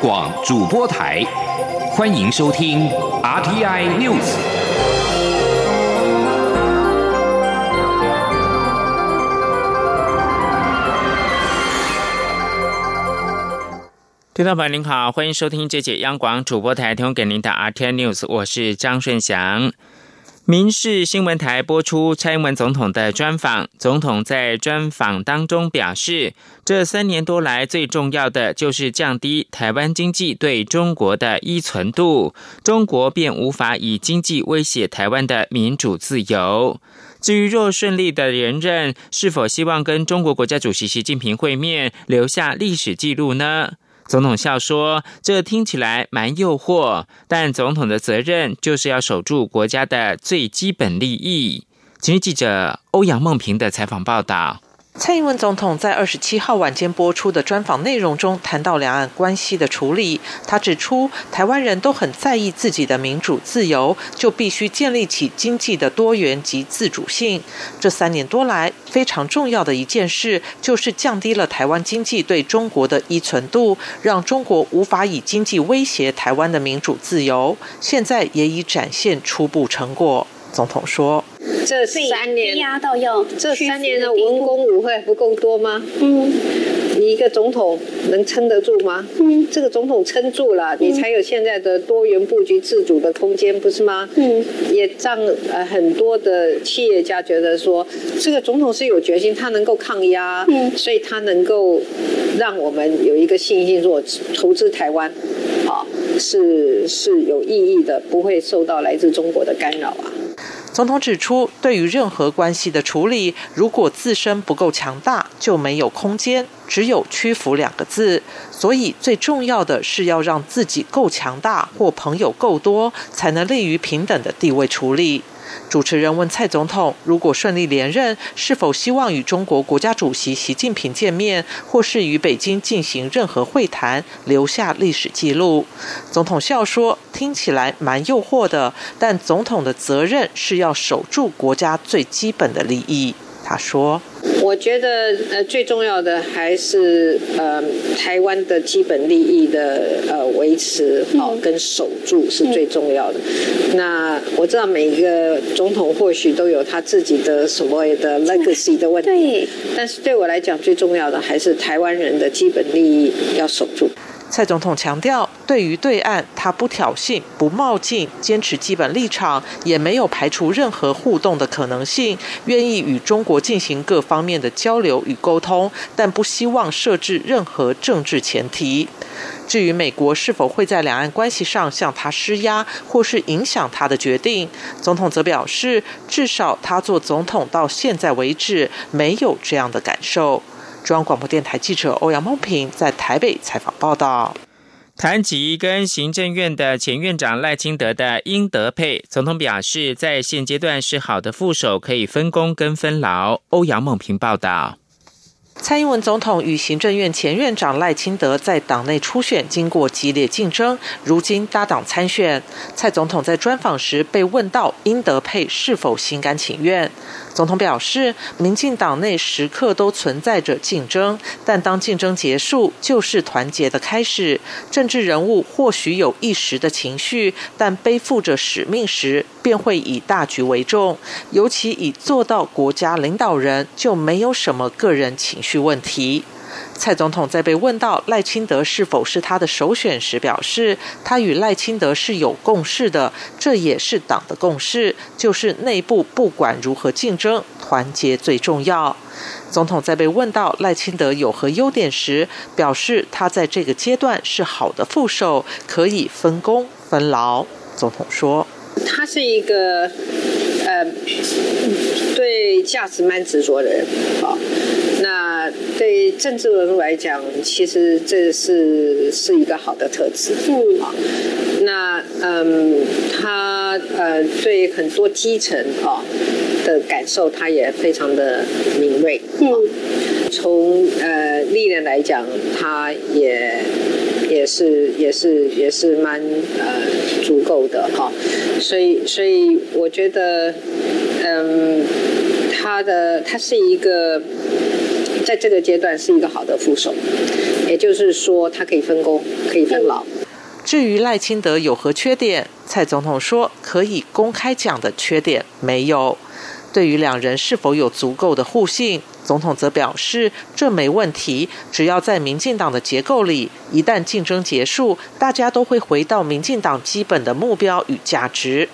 广主播台，欢迎收听 RTI News。听众朋友您好，欢迎收听这节央广主播台提供给您的 RTI News，我是张顺祥。民事新闻台播出蔡英文总统的专访。总统在专访当中表示，这三年多来最重要的就是降低台湾经济对中国的依存度，中国便无法以经济威胁台湾的民主自由。至于若顺利的连任，是否希望跟中国国家主席习近平会面，留下历史记录呢？总统笑说：“这听起来蛮诱惑，但总统的责任就是要守住国家的最基本利益。”今日记者欧阳梦平的采访报道。蔡英文总统在二十七号晚间播出的专访内容中，谈到两岸关系的处理。他指出，台湾人都很在意自己的民主自由，就必须建立起经济的多元及自主性。这三年多来，非常重要的一件事，就是降低了台湾经济对中国的依存度，让中国无法以经济威胁台湾的民主自由。现在也已展现初步成果。总统说。这三年压到要这三年的文工舞会不够多吗？嗯，你一个总统能撑得住吗？嗯，这个总统撑住了，你才有现在的多元布局、自主的空间，不是吗？嗯，也让呃很多的企业家觉得说，这个总统是有决心，他能够抗压，嗯，所以他能够让我们有一个信心，说投资台湾，啊，是是有意义的，不会受到来自中国的干扰啊。总统指出，对于任何关系的处理，如果自身不够强大，就没有空间，只有屈服两个字。所以最重要的是要让自己够强大，或朋友够多，才能利于平等的地位处理。主持人问蔡总统：“如果顺利连任，是否希望与中国国家主席习近平见面，或是与北京进行任何会谈，留下历史记录？”总统笑说：“听起来蛮诱惑的，但总统的责任是要守住国家最基本的利益。”他说。我觉得呃最重要的还是呃台湾的基本利益的呃维持好跟守住是最重要的。那我知道每一个总统或许都有他自己的所谓的 legacy 的问题，但是对我来讲最重要的还是台湾人的基本利益要守住。蔡总统强调，对于对岸，他不挑衅、不冒进，坚持基本立场，也没有排除任何互动的可能性，愿意与中国进行各方面的交流与沟通，但不希望设置任何政治前提。至于美国是否会在两岸关系上向他施压，或是影响他的决定，总统则表示，至少他做总统到现在为止，没有这样的感受。中央广播电台记者欧阳梦平在台北采访报道。谈及跟行政院的前院长赖清德的应德配，总统表示，在现阶段是好的副手，可以分工跟分劳。欧阳梦平报道。蔡英文总统与行政院前院长赖清德在党内初选经过激烈竞争，如今搭档参选。蔡总统在专访时被问到英德配是否心甘情愿，总统表示，民进党内时刻都存在着竞争，但当竞争结束，就是团结的开始。政治人物或许有一时的情绪，但背负着使命时，便会以大局为重。尤其以做到国家领导人，就没有什么个人情绪。去问题，蔡总统在被问到赖清德是否是他的首选时，表示他与赖清德是有共识的，这也是党的共识，就是内部不管如何竞争，团结最重要。总统在被问到赖清德有何优点时，表示他在这个阶段是好的副手，可以分工分劳。总统说，他是一个呃对价值蛮执着的人，啊。那对政治人物来讲，其实这是是一个好的特质。嗯，好。那嗯，他呃对很多基层啊的感受，他也非常的敏锐。嗯，从呃历练来讲，他也也是也是也是蛮呃足够的哈。所以所以我觉得，嗯，他的他是一个。在这个阶段是一个好的副手，也就是说，他可以分工，可以分劳。至于赖清德有何缺点，蔡总统说可以公开讲的缺点没有。对于两人是否有足够的互信，总统则表示这没问题，只要在民进党的结构里，一旦竞争结束，大家都会回到民进党基本的目标与价值。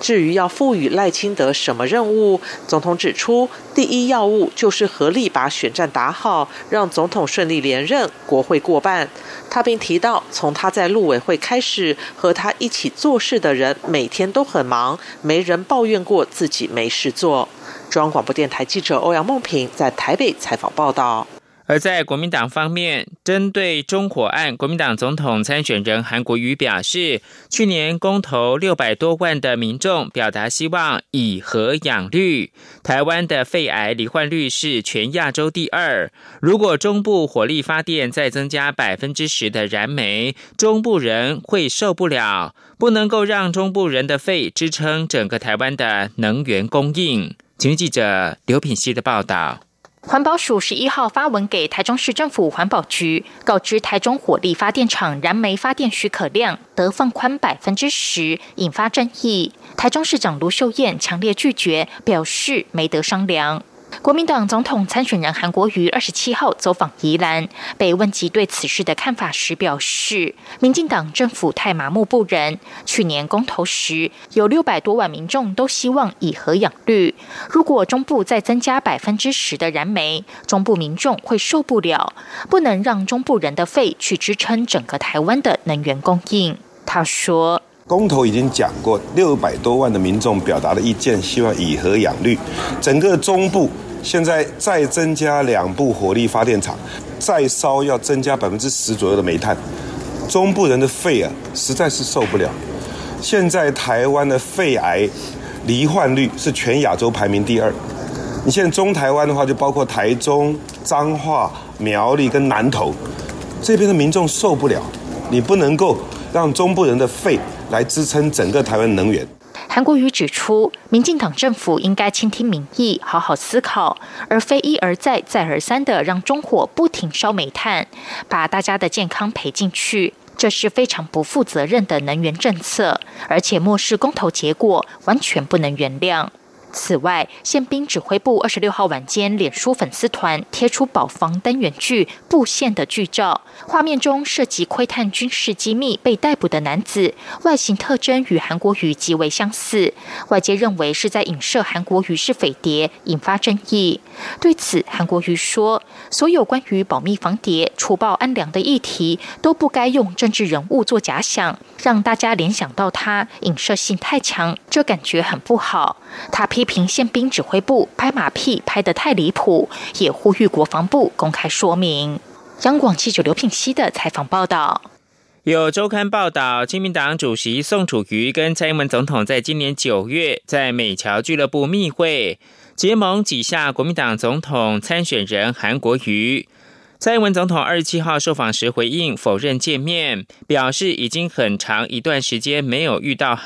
至于要赋予赖清德什么任务，总统指出，第一要务就是合力把选战打好，让总统顺利连任，国会过半。他并提到，从他在陆委会开始，和他一起做事的人每天都很忙，没人抱怨过自己没事做。中央广播电台记者欧阳梦平在台北采访报道。而在国民党方面，针对中火案，国民党总统参选人韩国瑜表示，去年公投六百多万的民众表达希望以核养绿，台湾的肺癌罹患率是全亚洲第二。如果中部火力发电再增加百分之十的燃煤，中部人会受不了，不能够让中部人的肺支撑整个台湾的能源供应。请记者刘品希的报道。环保署十一号发文给台中市政府环保局，告知台中火力发电厂燃煤发电许可量得放宽百分之十，引发争议。台中市长卢秀燕强烈拒绝，表示没得商量。国民党总统参选人韩国瑜二十七号走访宜兰，被问及对此事的看法时表示，民进党政府太麻木不仁。去年公投时，有六百多万民众都希望以核养绿。如果中部再增加百分之十的燃煤，中部民众会受不了，不能让中部人的肺去支撑整个台湾的能源供应。他说，公投已经讲过，六百多万的民众表达的意见，希望以核养绿，整个中部。现在再增加两部火力发电厂，再烧要增加百分之十左右的煤炭，中部人的肺啊实在是受不了。现在台湾的肺癌罹患率是全亚洲排名第二。你现在中台湾的话，就包括台中、彰化、苗栗跟南投这边的民众受不了，你不能够让中部人的肺来支撑整个台湾能源。韩国瑜指出，民进党政府应该倾听民意，好好思考，而非一而再、再而三的让中火不停烧煤炭，把大家的健康赔进去，这是非常不负责任的能源政策，而且漠视公投结果，完全不能原谅。此外，宪兵指挥部二十六号晚间脸书粉丝团贴出保防单元剧布线的剧照，画面中涉及窥探军事机密被逮捕的男子，外形特征与韩国瑜极为相似，外界认为是在影射韩国瑜是匪谍，引发争议。对此，韩国瑜说：“所有关于保密防谍、除暴安良的议题，都不该用政治人物做假想，让大家联想到他，影射性太强，这感觉很不好。”他批评宪兵指挥部拍马屁拍得太离谱，也呼吁国防部公开说明。央广记者刘品熙的采访报道。有周刊报道，亲民党主席宋楚瑜跟蔡英文总统在今年九月在美侨俱乐部密会，结盟挤下国民党总统参选人韩国瑜。蔡英文总统二十七号受访时回应否认见面，表示已经很长一段时间没有遇到。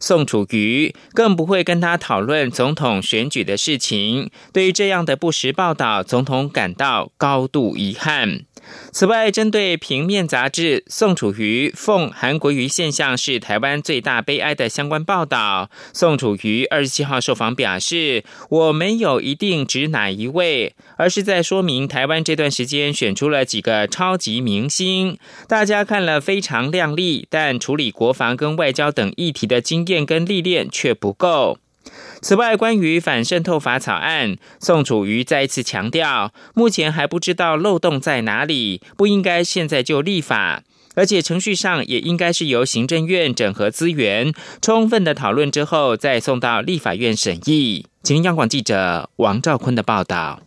宋楚瑜更不会跟他讨论总统选举的事情。对于这样的不实报道，总统感到高度遗憾。此外，针对平面杂志宋楚瑜奉韩国瑜现象是台湾最大悲哀的相关报道，宋楚瑜二十七号受访表示：“我没有一定指哪一位，而是在说明台湾这段时间选出了几个超级明星，大家看了非常亮丽，但处理国防跟外交等议题的经验跟历练却不够。”此外，关于反渗透法草案，宋楚瑜再一次强调，目前还不知道漏洞在哪里，不应该现在就立法，而且程序上也应该是由行政院整合资源，充分的讨论之后再送到立法院审议。请央广记者王兆坤的报道。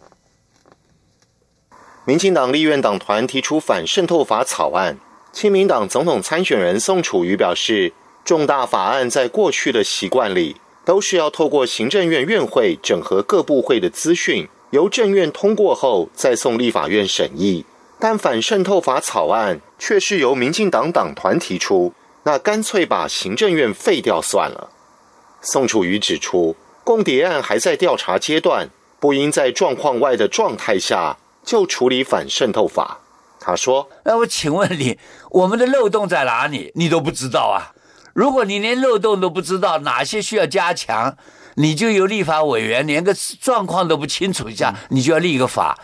民进党立院党团提出反渗透法草案，亲民党总统参选人宋楚瑜表示，重大法案在过去的习惯里。都是要透过行政院院会整合各部会的资讯，由政院通过后再送立法院审议。但反渗透法草案却是由民进党党团提出，那干脆把行政院废掉算了。宋楚瑜指出，共谍案还在调查阶段，不应在状况外的状态下就处理反渗透法。他说：“那我请问你，我们的漏洞在哪里？你都不知道啊？如果你连漏洞都不知道，哪些需要加强，你就由立法委员连个状况都不清楚一下，你就要立个法。”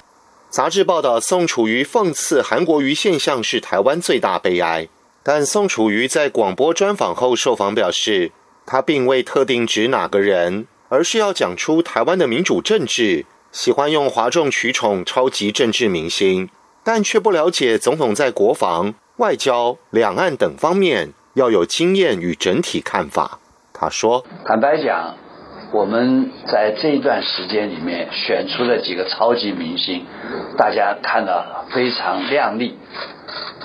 杂志报道，宋楚瑜讽刺韩国瑜现象是台湾最大悲哀。但宋楚瑜在广播专访后受访表示，他并未特定指哪个人，而是要讲出台湾的民主政治，喜欢用哗众取宠超级政治明星，但却不了解总统在国防、外交、两岸等方面要有经验与整体看法。他说：“坦白讲。”我们在这一段时间里面选出了几个超级明星，大家看到非常亮丽，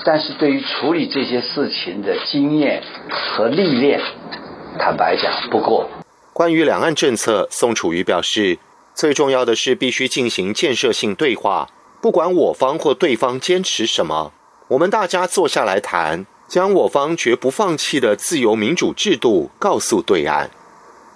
但是对于处理这些事情的经验和历练，坦白讲不够。关于两岸政策，宋楚瑜表示，最重要的是必须进行建设性对话，不管我方或对方坚持什么，我们大家坐下来谈，将我方绝不放弃的自由民主制度告诉对岸。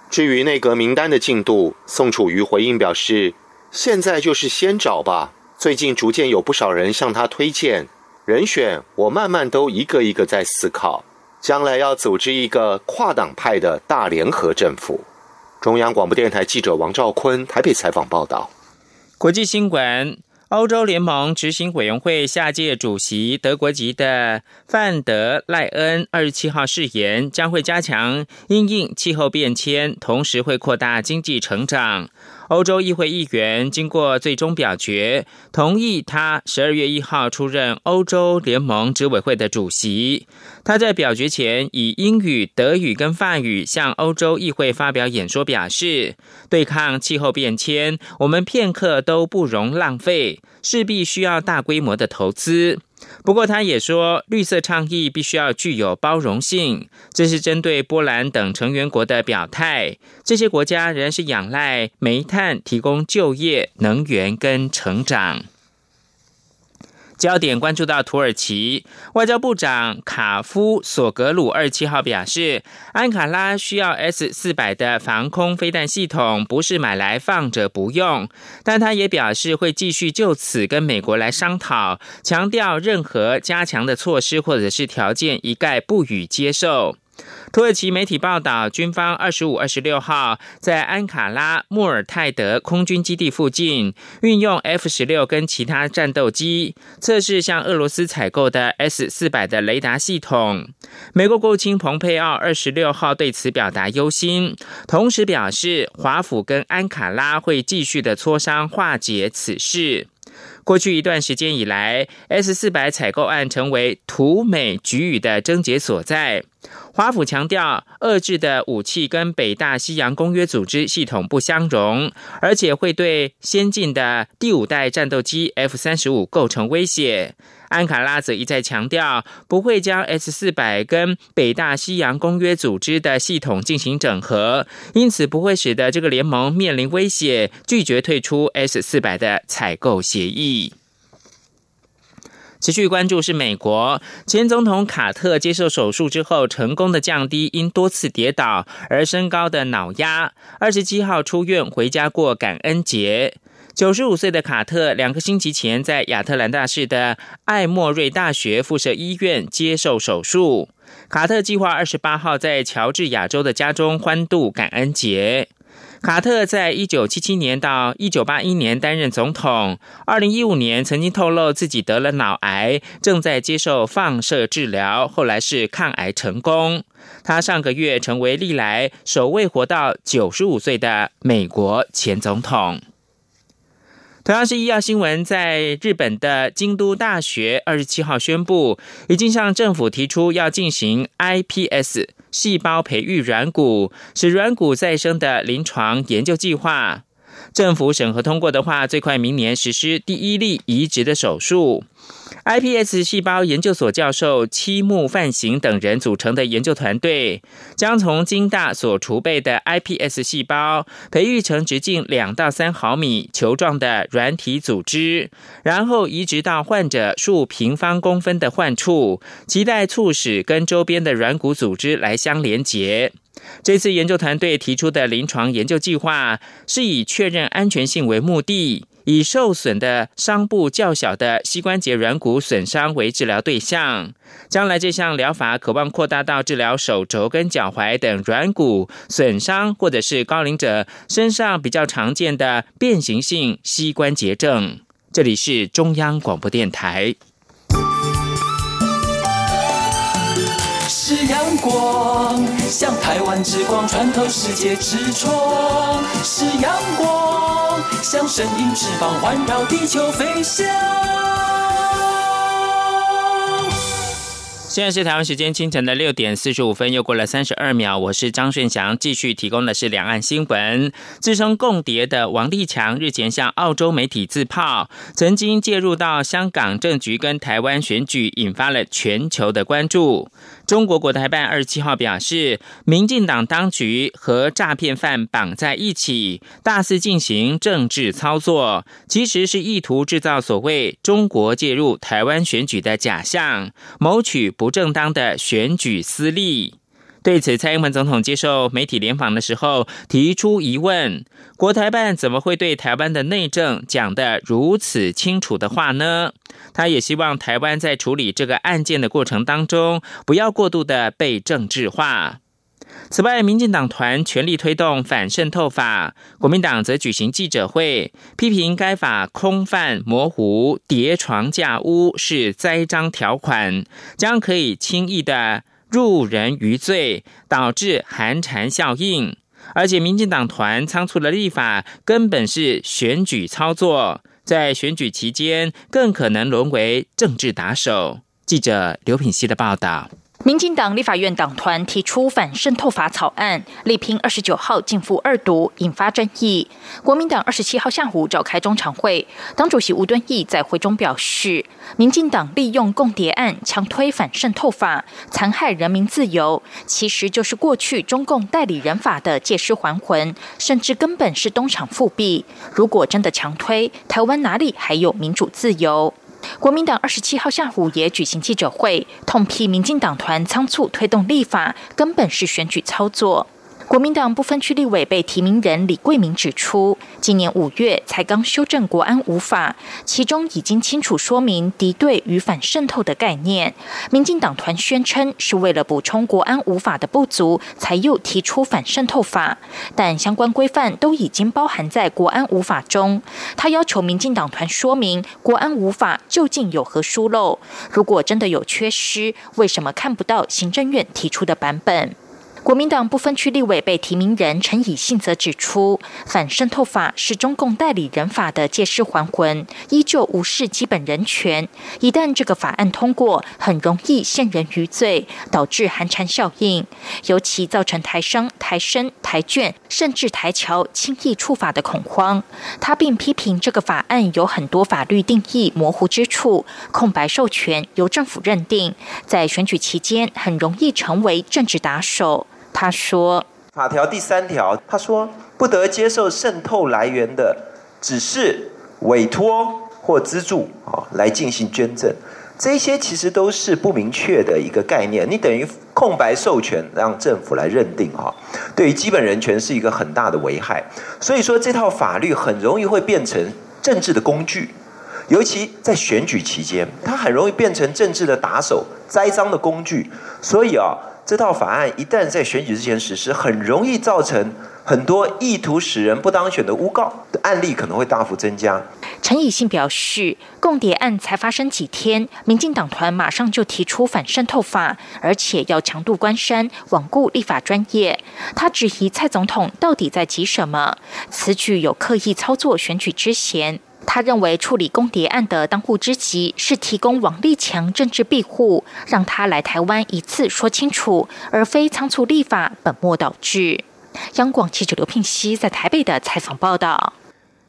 至于内阁名单的进度，宋楚瑜回应表示：“现在就是先找吧。最近逐渐有不少人向他推荐人选，我慢慢都一个一个在思考，将来要组织一个跨党派的大联合政府。”中央广播电台记者王兆坤台北采访报道。国际新闻。欧洲联盟执行委员会下届主席德国籍的范德赖恩二十七号誓言，将会加强因应气候变迁，同时会扩大经济成长。欧洲议会议员经过最终表决，同意他十二月一号出任欧洲联盟执委会的主席。他在表决前以英语、德语跟法语向欧洲议会发表演说，表示对抗气候变迁，我们片刻都不容浪费，势必需要大规模的投资。不过，他也说，绿色倡议必须要具有包容性。这是针对波兰等成员国的表态。这些国家仍然是仰赖煤炭提供就业、能源跟成长。焦点关注到土耳其外交部长卡夫索格鲁二七号表示，安卡拉需要 S 四百的防空飞弹系统，不是买来放着不用。但他也表示会继续就此跟美国来商讨，强调任何加强的措施或者是条件一概不予接受。土耳其媒体报道，军方二十五、二十六号在安卡拉穆尔泰德空军基地附近运用 F 十六跟其他战斗机测试向俄罗斯采购的 S 四百的雷达系统。美国国务卿蓬佩奥二十六号对此表达忧心，同时表示华府跟安卡拉会继续的磋商化解此事。过去一段时间以来，S 四百采购案成为土美局域的症结所在。华府强调，遏制的武器跟北大西洋公约组织系统不相容，而且会对先进的第五代战斗机 F 三十五构成威胁。安卡拉则一再强调，不会将 S 四百跟北大西洋公约组织的系统进行整合，因此不会使得这个联盟面临威胁，拒绝退出 S 四百的采购协议。持续关注是美国前总统卡特接受手术之后，成功的降低因多次跌倒而升高的脑压。二十七号出院回家过感恩节。九十五岁的卡特两个星期前在亚特兰大市的艾默瑞大学附设医院接受手术。卡特计划二十八号在乔治亚州的家中欢度感恩节。卡特在一九七七年到一九八一年担任总统。二零一五年曾经透露自己得了脑癌，正在接受放射治疗。后来是抗癌成功。他上个月成为历来首位活到九十五岁的美国前总统。同样是医药新闻，在日本的京都大学二十七号宣布，已经向政府提出要进行 iPS 细胞培育软骨，使软骨再生的临床研究计划。政府审核通过的话，最快明年实施第一例移植的手术。iPS 细胞研究所教授七木范行等人组成的研究团队，将从京大所储备的 iPS 细胞培育成直径两到三毫米、球状的软体组织，然后移植到患者数平方公分的患处，期待促使跟周边的软骨组织来相连接。这次研究团队提出的临床研究计划，是以确认安全性为目的。以受损的伤部较小的膝关节软骨损伤为治疗对象。将来这项疗法渴望扩大到治疗手肘跟脚踝等软骨损伤，或者是高龄者身上比较常见的变形性膝关节症。这里是中央广播电台。光，像台湾之光穿透世界之窗；是阳光，像神鹰翅膀环绕地球飞翔。现在是台湾时间清晨的六点四十五分，又过了三十二秒。我是张顺祥，继续提供的是两岸新闻。自称共谍的王立强日前向澳洲媒体自曝，曾经介入到香港政局跟台湾选举，引发了全球的关注。中国国台办二十七号表示，民进党当局和诈骗犯绑在一起，大肆进行政治操作，其实是意图制造所谓中国介入台湾选举的假象，谋取不正当的选举私利。对此，蔡英文总统接受媒体联访的时候提出疑问：国台办怎么会对台湾的内政讲得如此清楚的话呢？他也希望台湾在处理这个案件的过程当中，不要过度的被政治化。此外，民进党团全力推动反渗透法，国民党则举行记者会，批评该法空泛模糊、叠床架屋，是栽赃条款，将可以轻易的。入人于罪，导致寒蝉效应，而且民进党团仓促的立法根本是选举操作，在选举期间更可能沦为政治打手。记者刘品希的报道。民进党立法院党团提出反渗透法草案，力拼二十九号进赴二读，引发争议。国民党二十七号下午召开中常会，党主席吴敦义在会中表示，民进党利用共谍案强推反渗透法，残害人民自由，其实就是过去中共代理人法的借尸还魂，甚至根本是东厂复辟。如果真的强推，台湾哪里还有民主自由？国民党二十七号下午也举行记者会，痛批民进党团仓促推动立法，根本是选举操作。国民党不分区立委被提名人李桂明指出，今年五月才刚修正国安无法，其中已经清楚说明敌对与反渗透的概念。民进党团宣称是为了补充国安无法的不足，才又提出反渗透法，但相关规范都已经包含在国安无法中。他要求民进党团说明国安无法究竟有何疏漏，如果真的有缺失，为什么看不到行政院提出的版本？国民党不分区立委被提名人陈以信则指出，反渗透法是中共代理人法的借尸还魂，依旧无视基本人权。一旦这个法案通过，很容易陷人于罪，导致寒蝉效应，尤其造成台商、台生、台眷甚至台侨轻易触法的恐慌。他并批评这个法案有很多法律定义模糊之处，空白授权由政府认定，在选举期间很容易成为政治打手。他说：“法条第三条，他说不得接受渗透来源的，只是委托或资助啊，来进行捐赠。这些其实都是不明确的一个概念，你等于空白授权让政府来认定哈，对于基本人权是一个很大的危害。所以说这套法律很容易会变成政治的工具，尤其在选举期间，它很容易变成政治的打手、栽赃的工具。所以啊。”这套法案一旦在选举之前实施，很容易造成很多意图使人不当选的诬告的案例，可能会大幅增加。陈以信表示，共谍案才发生几天，民进党团马上就提出反渗透法，而且要强度关山，罔顾立法专业。他质疑蔡总统到底在急什么？此举有刻意操作选举之嫌。他认为处理公谍案的当务之急是提供王立强政治庇护，让他来台湾一次说清楚，而非仓促立法本末倒置。央广记者刘聘熙在台北的采访报道。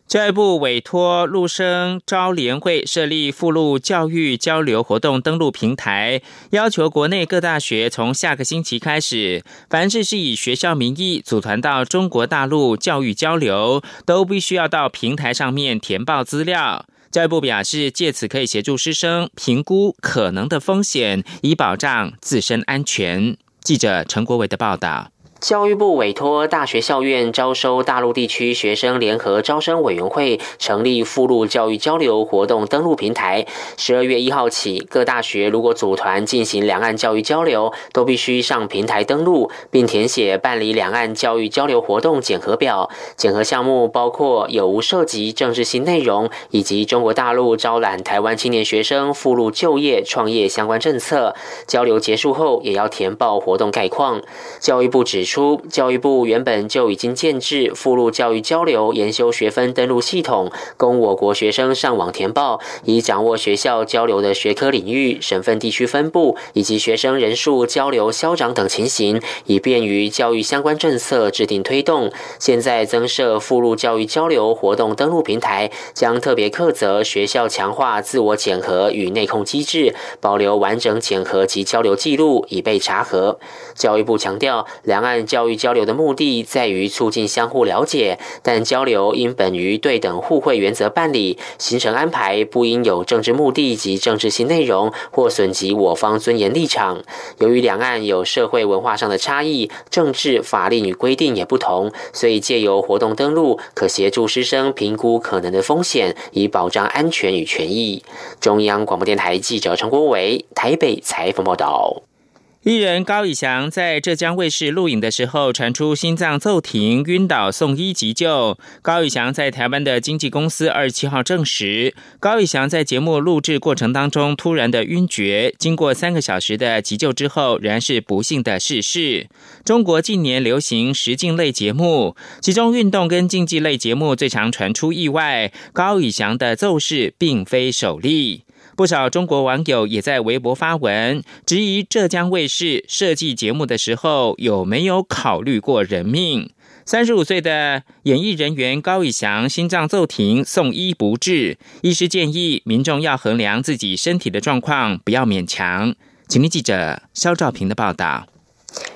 教育部委托陆生招联会设立附录教育交流活动登录平台，要求国内各大学从下个星期开始，凡是是以学校名义组团到中国大陆教育交流，都必须要到平台上面填报资料。教育部表示，借此可以协助师生评估可能的风险，以保障自身安全。记者陈国伟的报道。教育部委托大学校院招收大陆地区学生联合招生委员会成立附录教育交流活动登录平台。十二月一号起，各大学如果组团进行两岸教育交流，都必须上平台登录，并填写办理两岸教育交流活动检核表。检核项目包括有无涉及政治性内容，以及中国大陆招揽台湾青年学生附录就业创业相关政策。交流结束后，也要填报活动概况。教育部指出。出教育部原本就已经建制附录教育交流研修学分登录系统，供我国学生上网填报，以掌握学校交流的学科领域、省份地区分布以及学生人数、交流消长等情形，以便于教育相关政策制定推动。现在增设附录教育交流活动登录平台，将特别课责学校强化自我检核与内控机制，保留完整检核及交流记录，以备查核。教育部强调，两岸。教育交流的目的在于促进相互了解，但交流应本于对等互惠原则办理，行程安排不应有政治目的及政治性内容或损及我方尊严立场。由于两岸有社会文化上的差异，政治法令与规定也不同，所以借由活动登录，可协助师生评估可能的风险，以保障安全与权益。中央广播电台记者陈国伟台北采访报道。艺人高以翔在浙江卫视录影的时候，传出心脏骤停、晕倒，送医急救。高以翔在台湾的经纪公司二十七号证实，高以翔在节目录制过程当中突然的晕厥，经过三个小时的急救之后，仍然是不幸的逝世。中国近年流行实境类节目，其中运动跟竞技类节目最常传出意外。高以翔的奏事并非首例。不少中国网友也在微博发文，质疑浙江卫视设计节目的时候有没有考虑过人命。三十五岁的演艺人员高以翔心脏骤停，送医不治，医师建议民众要衡量自己身体的状况，不要勉强。请听记者肖兆平的报道。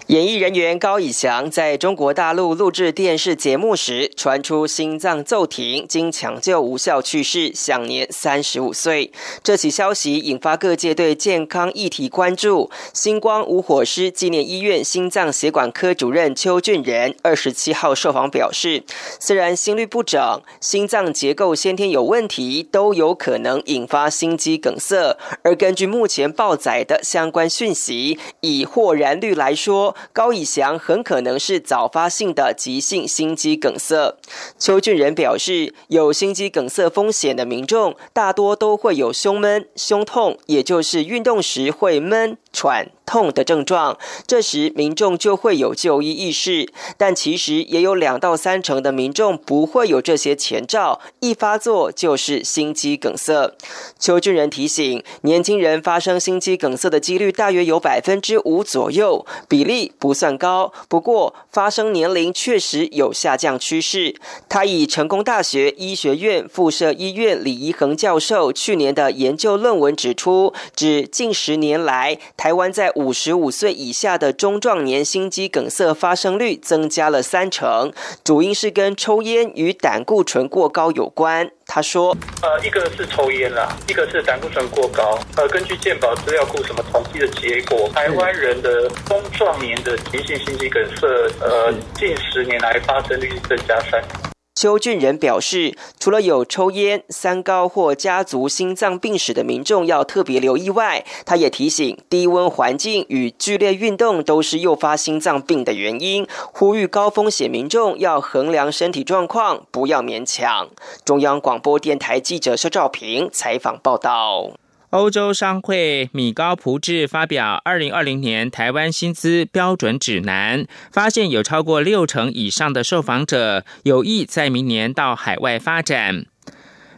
演艺人员高以翔在中国大陆录制电视节目时，传出心脏骤停，经抢救无效去世，享年三十五岁。这起消息引发各界对健康议题关注。星光无火师纪念医院心脏血管科主任邱俊仁二十七号受访表示，虽然心律不整、心脏结构先天有问题，都有可能引发心肌梗塞，而根据目前报载的相关讯息，以或然率来说。高以翔很可能是早发性的急性心肌梗塞。邱俊仁表示，有心肌梗塞风险的民众，大多都会有胸闷、胸痛，也就是运动时会闷喘。痛的症状，这时民众就会有就医意识，但其实也有两到三成的民众不会有这些前兆，一发作就是心肌梗塞。邱俊仁提醒，年轻人发生心肌梗塞的几率大约有百分之五左右，比例不算高，不过发生年龄确实有下降趋势。他以成功大学医学院附设医院李怡恒教授去年的研究论文指出，指近十年来台湾在五十五岁以下的中壮年心肌梗塞发生率增加了三成，主因是跟抽烟与胆固醇过高有关。他说：“呃，一个是抽烟啦，一个是胆固醇过高。呃，根据健保资料库什么统计的结果，台湾人的中壮年的急性心肌梗塞，呃，近十年来发生率增加三。”邱俊仁表示，除了有抽烟、三高或家族心脏病史的民众要特别留意外，他也提醒，低温环境与剧烈运动都是诱发心脏病的原因，呼吁高风险民众要衡量身体状况，不要勉强。中央广播电台记者肖兆平采访报道。欧洲商会米高普智发表《二零二零年台湾薪资标准指南》，发现有超过六成以上的受访者有意在明年到海外发展。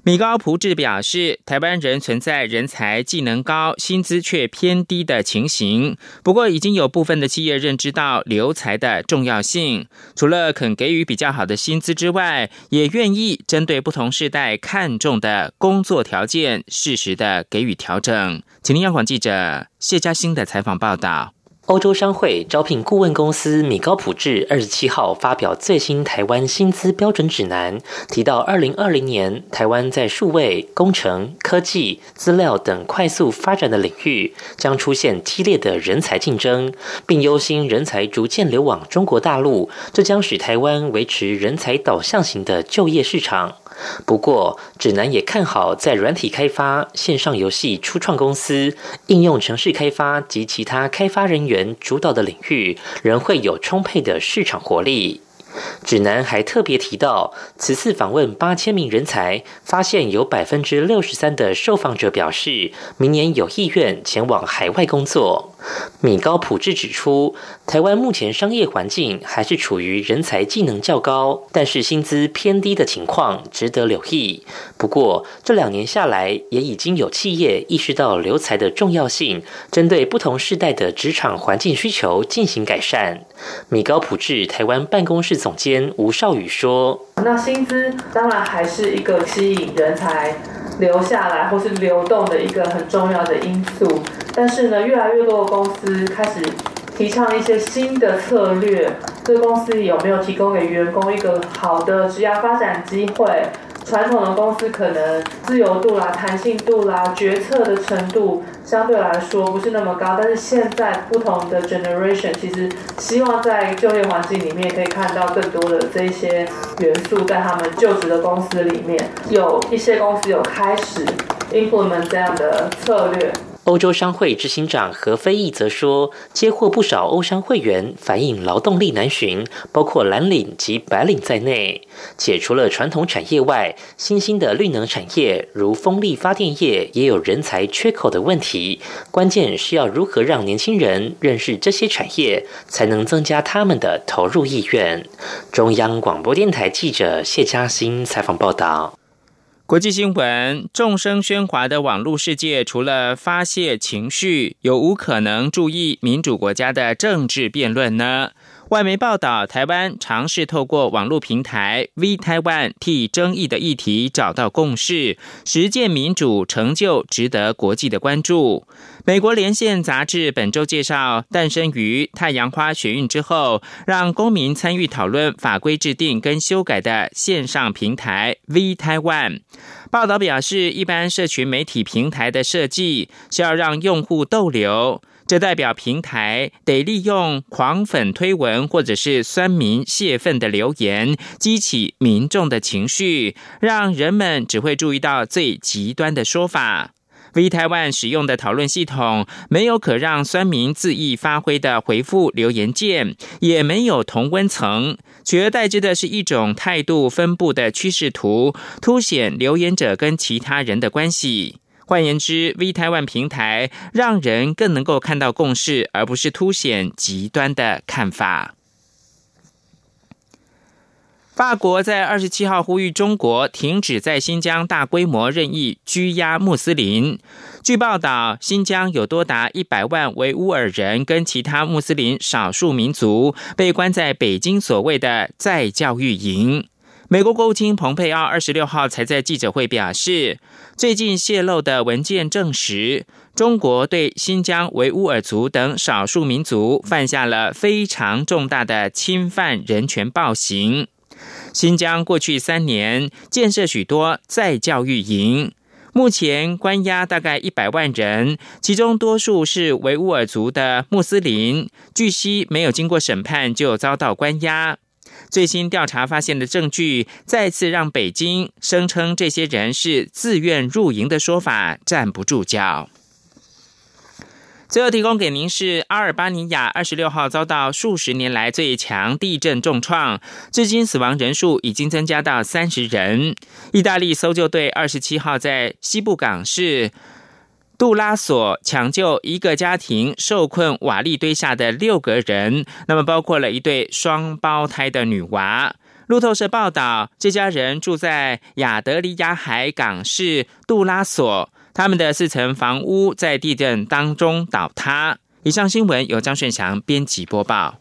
米高普智表示，台湾人存在人才技能高、薪资却偏低的情形。不过，已经有部分的企业认知到留才的重要性，除了肯给予比较好的薪资之外，也愿意针对不同世代看重的工作条件，适时的给予调整。请听央广记者谢嘉欣的采访报道。欧洲商会招聘顾问公司米高普智二十七号发表最新台湾薪资标准指南，提到二零二零年台湾在数位、工程、科技、资料等快速发展的领域将出现激烈的人才竞争，并忧心人才逐渐流往中国大陆，这将使台湾维持人才导向型的就业市场。不过，指南也看好在软体开发、线上游戏初创公司、应用城市开发及其他开发人员主导的领域，仍会有充沛的市场活力。指南还特别提到，此次访问八千名人才，发现有百分之六十三的受访者表示，明年有意愿前往海外工作。米高普智指出，台湾目前商业环境还是处于人才技能较高，但是薪资偏低的情况，值得留意。不过，这两年下来，也已经有企业意识到留才的重要性，针对不同世代的职场环境需求进行改善。米高普智台湾办公室总监吴少宇说：“那薪资当然还是一个吸引人才留下来或是流动的一个很重要的因素。”但是呢，越来越多的公司开始提倡一些新的策略。这公司有没有提供给员工一个好的职业发展机会？传统的公司可能自由度啦、弹性度啦、决策的程度相对来说不是那么高。但是现在不同的 generation 其实希望在就业环境里面可以看到更多的这些元素，在他们就职的公司里面，有一些公司有开始 implement 这样的策略。欧洲商会执行长何飞义则说，接获不少欧商会员反映劳动力难寻，包括蓝领及白领在内。且除了传统产业外，新兴的绿能产业如风力发电业也有人才缺口的问题。关键是要如何让年轻人认识这些产业，才能增加他们的投入意愿。中央广播电台记者谢嘉欣采访报道。国际新闻：众声喧哗的网络世界，除了发泄情绪，有无可能注意民主国家的政治辩论呢？外媒报道，台湾尝试透过网络平台 V 台湾替争议的议题找到共识，实践民主成就值得国际的关注。美国连线杂志本周介绍，诞生于太阳花学运之后，让公民参与讨论法规制定跟修改的线上平台 V 台湾。报道表示，一般社群媒体平台的设计是要让用户逗留。这代表平台得利用狂粉推文或者是酸民泄愤的留言，激起民众的情绪，让人们只会注意到最极端的说法。V 台湾使用的讨论系统没有可让酸民恣意发挥的回复留言键，也没有同温层，取而代之的是一种态度分布的趋势图，凸显留言者跟其他人的关系。换言之，V 台湾平台让人更能够看到共识，而不是凸显极端的看法。法国在二十七号呼吁中国停止在新疆大规模任意拘押穆斯林。据报道，新疆有多达一百万维吾尔人跟其他穆斯林少数民族被关在北京所谓的再教育营。美国国务卿蓬佩奥二十六号才在记者会表示，最近泄露的文件证实，中国对新疆维吾尔族等少数民族犯下了非常重大的侵犯人权暴行。新疆过去三年建设许多再教育营，目前关押大概一百万人，其中多数是维吾尔族的穆斯林，据悉没有经过审判就遭到关押。最新调查发现的证据，再次让北京声称这些人是自愿入营的说法站不住脚。最后提供给您是阿尔巴尼亚二十六号遭到数十年来最强地震重创，至今死亡人数已经增加到三十人。意大利搜救队二十七号在西部港市。杜拉索抢救一个家庭受困瓦砾堆下的六个人，那么包括了一对双胞胎的女娃。路透社报道，这家人住在亚德里亚海港市杜拉索，他们的四层房屋在地震当中倒塌。以上新闻由张顺祥编辑播报。